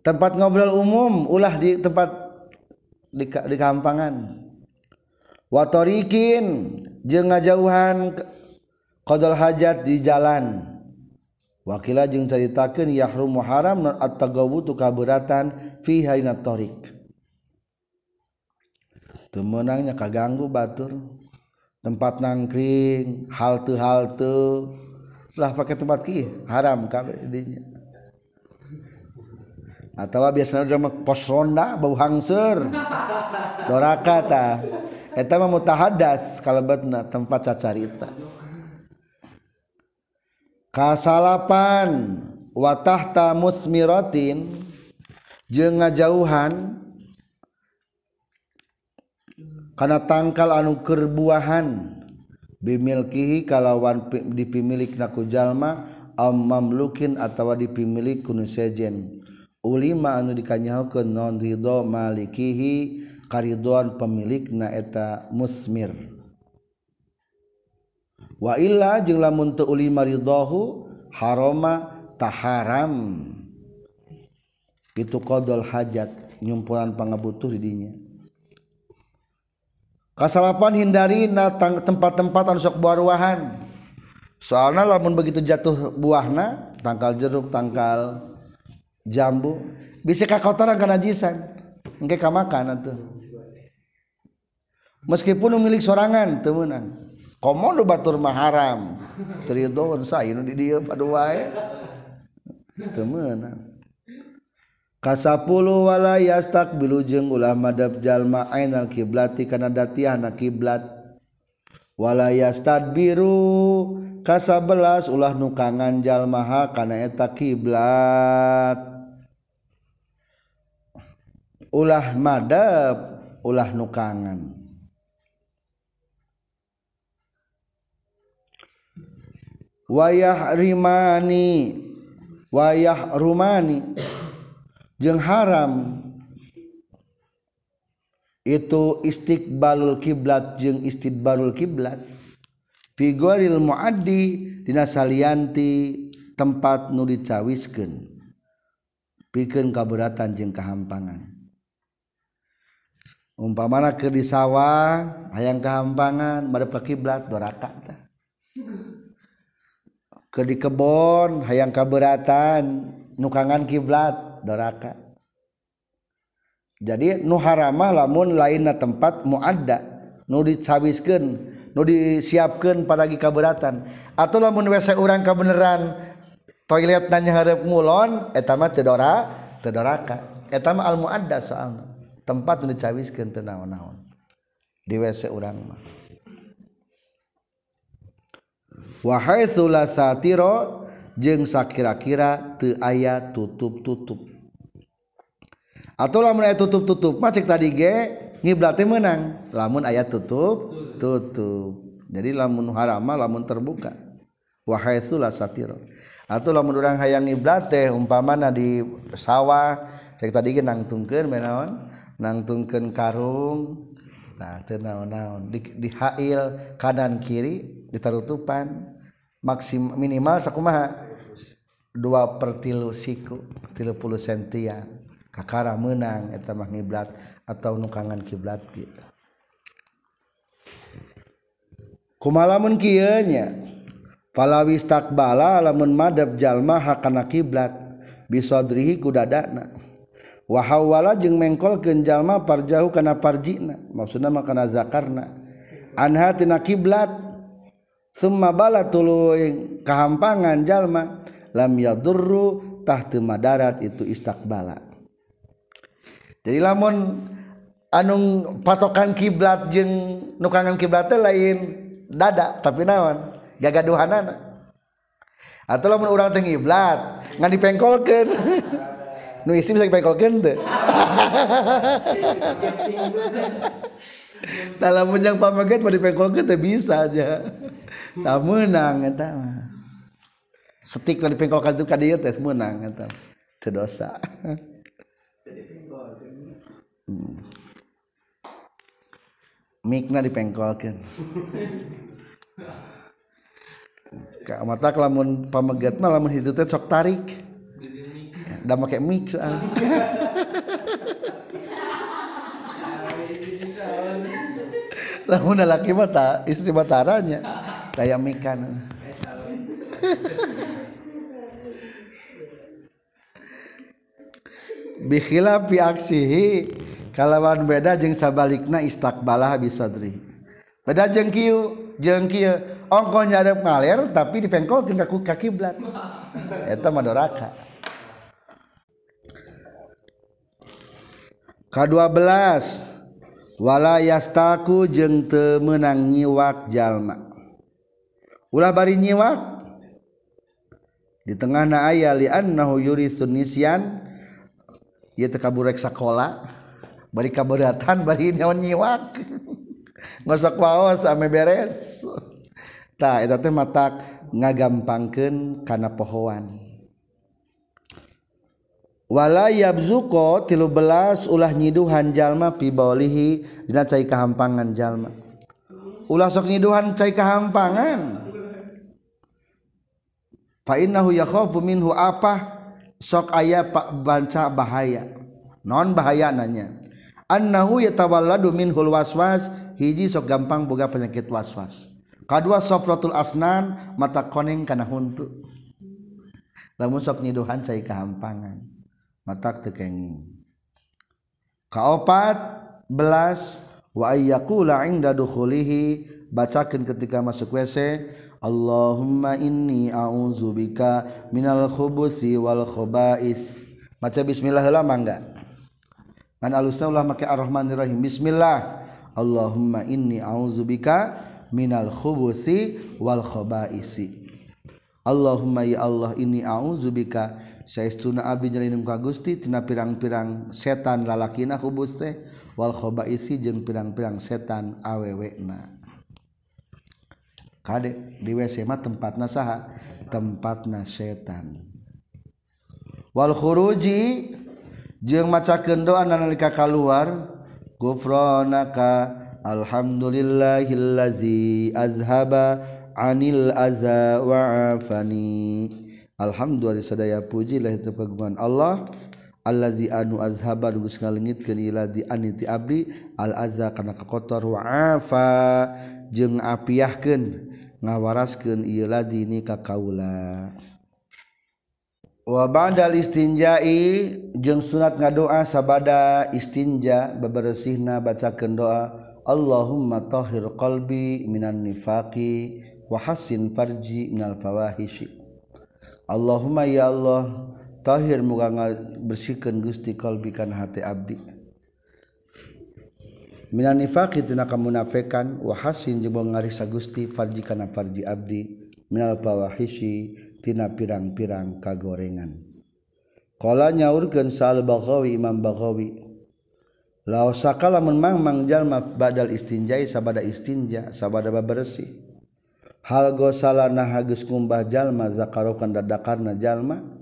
[SPEAKER 1] Tempat ngobrol umum ulah di tempat di, di kampangan watorikin jeung ngajauhan qdol hajat di jalan. Wakila jeung ceritakan yahrum haram atau kaburatan fihatoririk temenangnya kaganggu batur. Tempat nangkring halte halte lah pakai tempat ki haram kabeh atau biasanya udah pos ronda bau hangser. Doraka ta. Eta mah mutahadas kalebetna tempat cacarita kasalapan. Watahta musmiratin. Jeung ngajauhan. Karena tangkal anu kerbuahan bimilkihi kalawan dipimilik naku jalma am mamlukin atawa dipimilik kunu sejen. Ulima anu dikanyahukeun non ridho malikihi karidoan pemilik na eta musmir. Wa illa jeung lamun teu ulima ridhohu haroma taharam. Itu qadol hajat nyumpulan pangabutuh di dinya. Kasalapan hindari na tempat-tempat anu sok buah-buahan soalnya lamun begitu jatuh buahna tangkal jeruk tangkal jambu bisa kakotoran kana jisan. Engke kamakan atuh meskipun milik sorangan teu meunang komodo batur maharam tridon saya nu di dieu padu wae teu meunang ah. kasapuluh wala yastakbilu jeung ulah madhab jalma ainal kiblati kana datiahna kiblat. Wala yastadbiru kasabelas ulah nukangan jalmaha kana eta kiblat. Ulah madhab ulah nukangan wayah rimani wayah rumani jeung haram. Itu istiqbalul kiblat jeung istidbarul kiblat. Figuril muaddi dina salianti tempat nu dicawiskeun. Pikeun kaberatan jeung kahampangan. Umpamana keur di sawah hayang kahampangan madep ka kiblat doraka tah. ke di kebon hayang kaberatan nukangan kiblat doraka. Jadi nu haramah lamun lainna tempat muadda nu dicawiskeun nu disiapkeun paragi kaberatan. Atau lamun WC urang kabeneran toilet nanya hareup ngulon eta mah teu dora teu doraka. Eta mah al muadda soalna. Tempat nu dicawiskeun teu naon-naon. Di WC urang mah. wahai sulasatiro jeung sakira-kira teu aya tutup-tutup. Atau lamun aya tutup-tutup mah tadi ge ngiblat menang lamun aya tutup tutup. Jadi lamun harama lamun terbuka. Wahai sulasatiro atau lamun urang hayang ngiblat teh umpamana di sawah cek tadi ge nangtungkeun menaon nangtungkeun karung. Nah teu naon-naon. Di, di hail kanan kiri ditarutupan maksim minimal sakumaha dua per tilu siku tilu puluh sentian kakara menang eta mah ngiblat atau nukangan kiblat gitu kumalamun kieu nya? Falawi istakbala lamun madab jalma hakana kiblat bisadrihi ku dadana. Wa hawala jeung mengkolkeun jalma parjahu kana parjina maksudna mah kana zakarna. Anha tina kiblat. summa bala tuluy kahampangan jalma lam yadurru tahtu madarat itu istakbala. Jadi lamun anung patokan kiblat jeng nukangan kiblat lain dada tapi naon gagaduhanana. Atau lamun urang teh kiblat ngan dipengkolkeun. nu isi bisa dipengkolkeun teh. Dalam menjang pamaget mau dipengkolkeun teh bisa aja. Tak menang eta mah setik dari pengkolkan itu kadieu teh menang eta teu dosa hmm. mikna dipengkolkeun mata lamun pamegat mah lamun hidup teh sok tarik. Udah pakai mic soalnya lamun laki mata istri bataranya kayak mikan bikhilafi aksihi kalawan beda jeung sabalikna istakbalah bisadri beda jeung kieu jeung kieu ongko nyadap ngaler tapi dipengkolkeun ka kiblat eta mah doraka. Ka-12 wala yastaku jeung teu meunang nyiwak jalma ulah bari nyiwak. Di tengah na aya li annahu yurisun nisyan. Ieu teu kaburek sakola. Bari kaberatan bari naon nyiwak. Ngosok waos ame beres. Tah eta teh matak ngagampangkeun kana pohoan. Wala yabzuqo 13 ulah nyiduhan jalma pi baulihi dina cai kahampangan jalma. Ulah sok nyiduhan cai kahampangan. Fa innahu yakhafu minhu apa? Sok aya banca bahaya. Non bahaya nanya. Annahu yatawalladu minhul waswas hiji sok gampang boga penyakit waswas. Kadua sofratul asnan mata koneng kana huntu. Lamun sok nyiduhan cai kahampangan matak tekenging kaopat belas wa ayyakula inda dukhulihi bacakan ketika masuk WC Allahumma inni a'udzubika minal khubuthi wal khaba'is. Maca bismillah heula mangga. Ngan alusna ulah make Ar-Rahmanirrahim. Bismillah. Allahumma inni a'udzubika minal khubuthi wal khaba'isi. Allahumma ya Allah inni a'udzubika saestuna abdi jalinum ka Gusti tina pirang-pirang setan lalakina khubus teh wal khaba'isi jeung pirang-pirang setan awewena. kade di WC mah tempat nasaha tempat setan. Wal khuruji jeung macakeun doa nalika kaluar gufranaka alhamdulillahillazi azhaba anil aza wa afani. Alhamdulillah sadaya puji lah itu kagungan Allah. allazi anu azhaba nu geus ngalengitkeun ila di aniti abdi al azza kana kakotor wa afa jeung apiahkeun ngawaraskeun ieu ladi ni ka kaula. Wa ba'da istinjai jeung sunat ngadoa sabada istinja babaresihna bacakeun doa Allahumma tahhir qalbi minan nifaqi wa hassin farji minal fawahishi. Allahumma ya Allah tahhir muga bersihkan Gusti qalbikan hati abdi. Minan nifaqi tina kamunafikan wa hasin jeung ngarisa Gusti farji kana farji abdi. Minal fawahishi tina pirang-pirang kagorengan. Qala nyaurkeun Sal Baghawi Imam Baghawi Law sakala mun mang jalma badal istinjai sabada istinja sabada bersih hal gosala nah hagus kumbah jalma zakarokan dadakarna jalma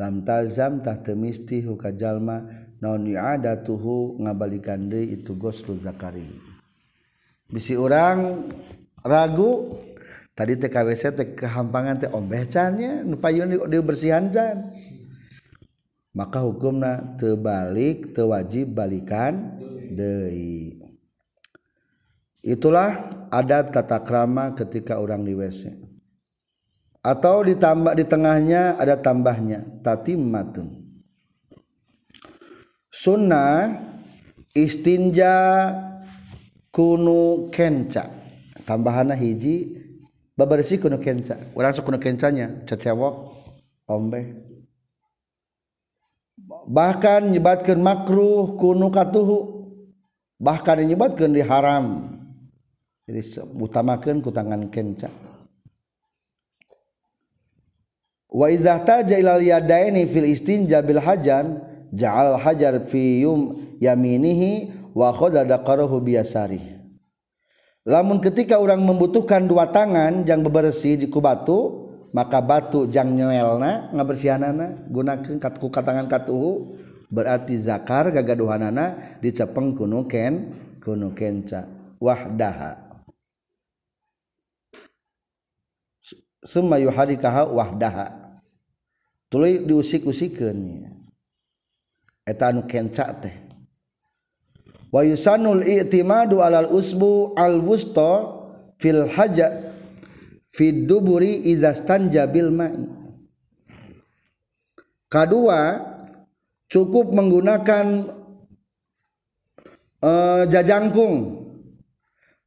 [SPEAKER 1] lam talzamtah temisti hukajallma naon yuadatuhu ngabalikan deui itu ghuslu zakari. Bisi urang ragu tadi teh KWC teh kehampangan teh ombeh cannya nu payun di bersihan can. Maka hukumna teu balik teu wajib balikan deui. Itulah adab tata krama ketika orang di WC atau ditambah di tengahnya ada tambahnya. Tatimmatun sunnah istinja kunu kenca. Tambahanna hiji babarisi kunu kenca. Orang kunu kencanya cecewok ombe. Bahkan nyebatkan makruh kunu katuhu. Bahkan nyebatkan di haram. Utamakan ku tangan kenca wa idza taja ilal yadaini fil istinja bil hajar ja'al hajar fi yum yaminihi wa khadha daqarahu biasari lamun ketika orang membutuhkan dua tangan jang bebersih di kubatu maka batu jang nyoelna ngabersihanana gunakeun ku katangan katuhu berarti zakar gagaduhanana dicepeng kuno ken kuno kenca wahdaha. Summa yuharikaha wahdaha tuluy diusik-usikeun eta anu kenca teh. Wa yusanul i'timadu alal usbu al wusta fil haja fid duburi izastanja bil ma'i. Kedua cukup menggunakan uh, jajangkung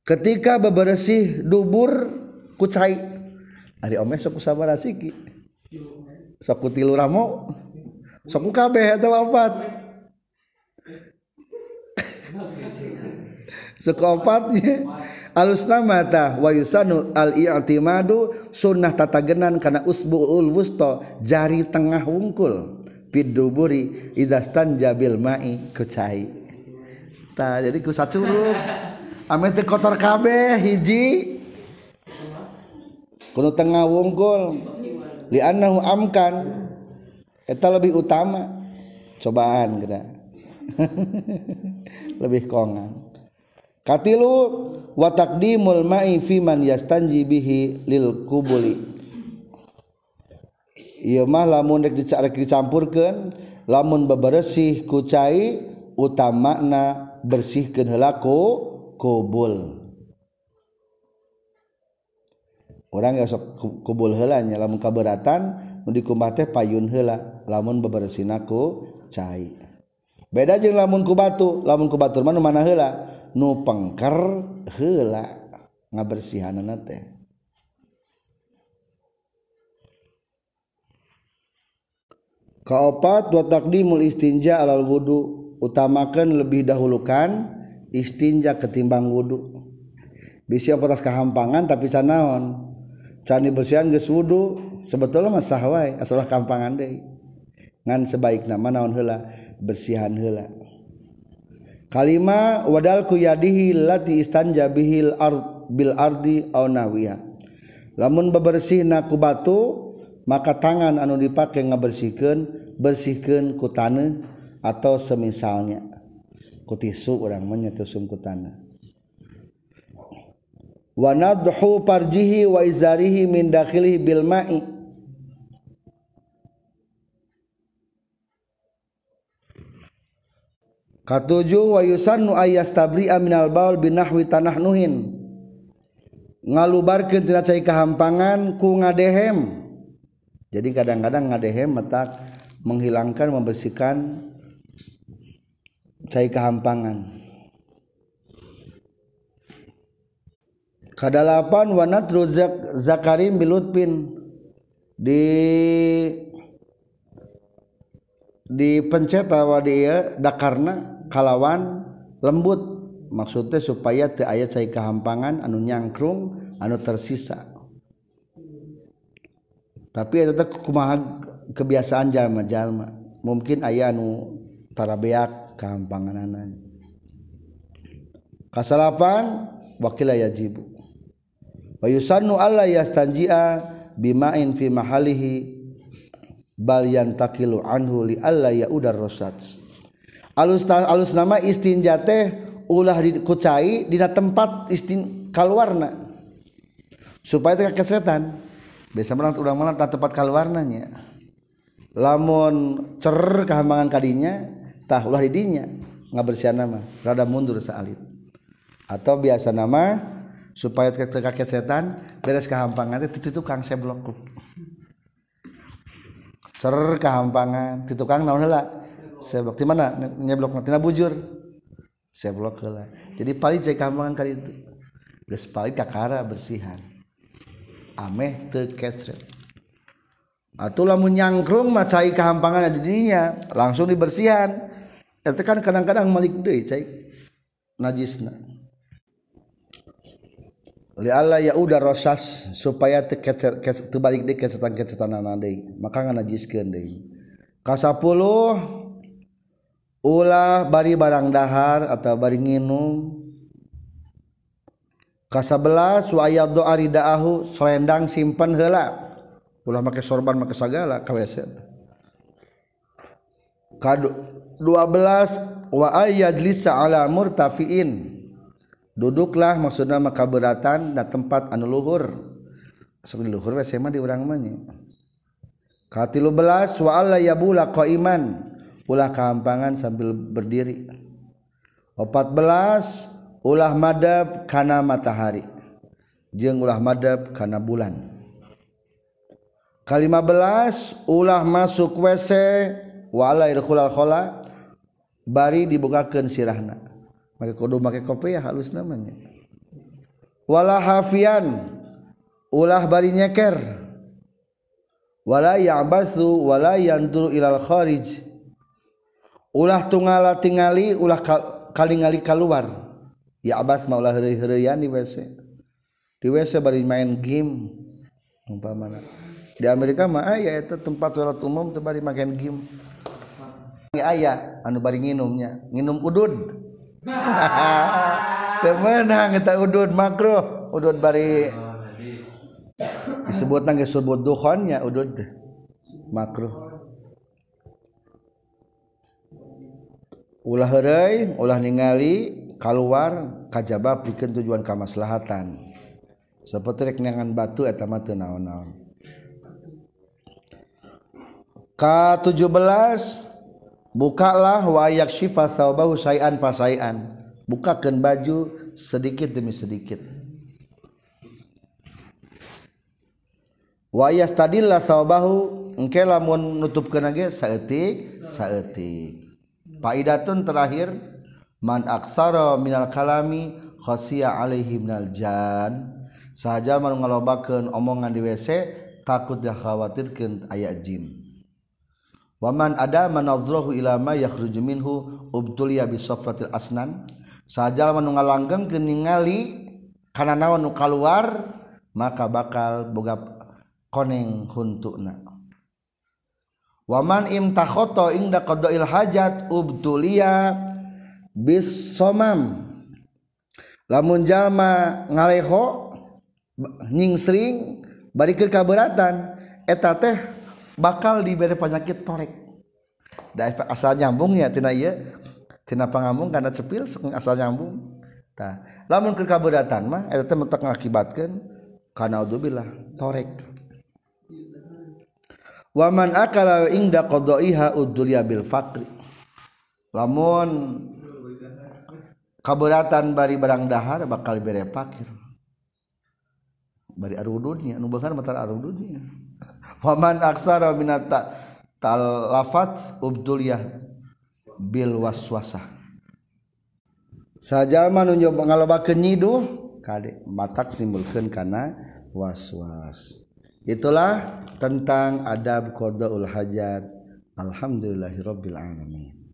[SPEAKER 1] ketika bebersih dubur kucai. Ari omes sok sabar asiki. soku tilu ramo soku kabeh eta opat soku opatnya nama ta wa yusanu al i'timadu sunnah tatagenan kana usbuul wusta jari tengah wungkul piduburi idastan jabil mai kucai. Ta jadi ku sacurup ame teu kotor kabeh hiji. Kudu tengah wungkul. li'annahu amkan. Eta lebih utama. Cobaan geura lebih kongan. Katilu wa taqdimul ma'i fi man yastanji bihi lil kubuli. Ieu mah lamun rek dicampurkeun lamun bebersih ku cai utamana bersihkeun heula ku kubul. orang ya sok kubul helanya lamun kaberatan nu dikumbate payun hela lamun bebersinaku cai. Beda jeung lamun ku batu lamun ku batur mana mana hela nu pengker hela ngabersihanana teh. Kaopat wa takdimul istinja alal wudu utamakan lebih dahulukan istinja ketimbang wudu. Bisa kotas kehampangan tapi canaon candi bersihan geus wudu sebetulnya mah sah wae asal kampangan deui. Ngan sebaikna mah naon heula bersihan heula. Kalima wadal ku yadihi lati istanja bihil ard bil ardi au nawiya lamun bebersihna ku batu maka tangan anu dipake ngabersihkeun bersihkeun ku taneuh atau semisalnya. Ku tisu urang mah nyetusung ku taneuh wanadhu parjihi wa izarihi min dakhilihi bil ma'i. Katuju wa yusannu ayas tabri'a minal baul binahwi tanahnuhin. Ngalubarkeun tina cai kahampangan ku ngadehem. Jadi kadang-kadang ngadehem metak menghilangkan membersihkan cai kahampangan. kadalapan wanat ruzak zakarim bilutpin di di pencet pencetawa dia dakarna kalawan lembut. Maksudnya supaya te ayat saya kehampangan anu nyangkrung anu tersisa. Tapi eta kumaha kebiasaan jalma-jalma mungkin aya anu tarabeak kahampanganana kasalapan wakil yajibu wa yusannu alla yastanji'a bima'in fi mahalihi bal yantakilu anhu li alla yaudar rosat alus alus nama istinja teh ulah dikucai dina tempat istin kaluarna. Supaya teh kesetan biasa menang urang mana tempat kaluarnanya. Lamun cer kehambangan kadinya tah ulah didinya. Ngabersihan nama rada mundur saalit. Atau biasa nama supaya kaget setan beres kehampangan. Itu tukang seblok ser kehampangan. Di tukang naon heula? Seblok. Di mana? Nyeblok tina bujur? Seblok heula. Jadi paling cek kehampangan kali itu. Geus paling kakara bersihan. Ameh teu kecret. Atau lamun nyangkrung mah cai kehampangan di dirinya langsung dibersihan. Itu kan kadang-kadang malik deui cai. Najisna li Allah ya udah rosas supaya terbalik deh kecetan kecetan deui maka nganajiskeun deui kasapuluh ulah bari barang dahar atau bari nginum. Kasabelas wa ayaddu aridaahu selendang simpan heula. Ulah make sorban make sagala ka WC kadu 12 wa ayyajlisa ala murtafiin duduklah maksudnya maka beratan dan tempat anu luhur. Seperti luhur we di urang mah nya. Belas wa alla yabula iman ulah kampangan sambil berdiri. 14 ulah madab kana matahari. Jeung ulah madab kana bulan. Kalima belas ulah masuk WC walai irkhulal khola bari dibukakan sirahna kudu pakai kopi ya halus namanyawala Hafian ulah bari nyekerwala yangwala yang ilal ulah tunggala tinggali ulah kali-ngali keluar ya Abbas maulah di WC di WC bari main game. Mana di Amerika mah aya itu tempat toilet umum teu bari makan game. Aya anu bari nginumnya. Nginum udud teu meunang eta udud makruh. Udud bari disebut nang disebut dukhonnya udud makruh. Ulah heureuy ulah ningali keluar kajaba pikeun tujuan kamaslahatan. Seperti rek neangan batu eta mah teu naon-naon. K17 bukalah wayak syifa saubahu sayan fasayan bukakan baju sedikit demi sedikit. Wayas tadillah saubahu engke lamun nutup kena ge saeutik saeutik. Faidatun terakhir man aksara minal kalami khasiya alaihi minal jan. Sahaja manu ngalobakeun omongan di WC takut dah khawatirkeun aya jin. waman ada manazrahu ila ma yakhruju minhu ubtuliya bi safratil asnan. Sajal manu ngalanggeng ningali kana naon nu kaluar maka bakal boga koneng huntuna waman imtakhoto inda qadail hajat ubtuliya bis somam. Lamun jalma ngaleho nyingsring barikir kaberatan eta teh bakal diberi penyakit torek. Da asal nyambungnya tina iya. Tina pangambung karena cepil asal nyambung. Tah lamun kekaburatan mah eta teh mentek ngakibatkeun kana udzubillah torek waman akala inda qadaiha udduliya bil faqri. Lamun kaburatan bari barang dahar bakal bere fakir bari arudunya nu bakal matar arudunya waman aksara minata talafat ubduliyah bil waswasah saja manunjuk ngalobakeun nyiduh kade matak timbulkeun kana waswas. Itulah tentang adab qadaul hajat. Alhamdulillahirabbil alamin.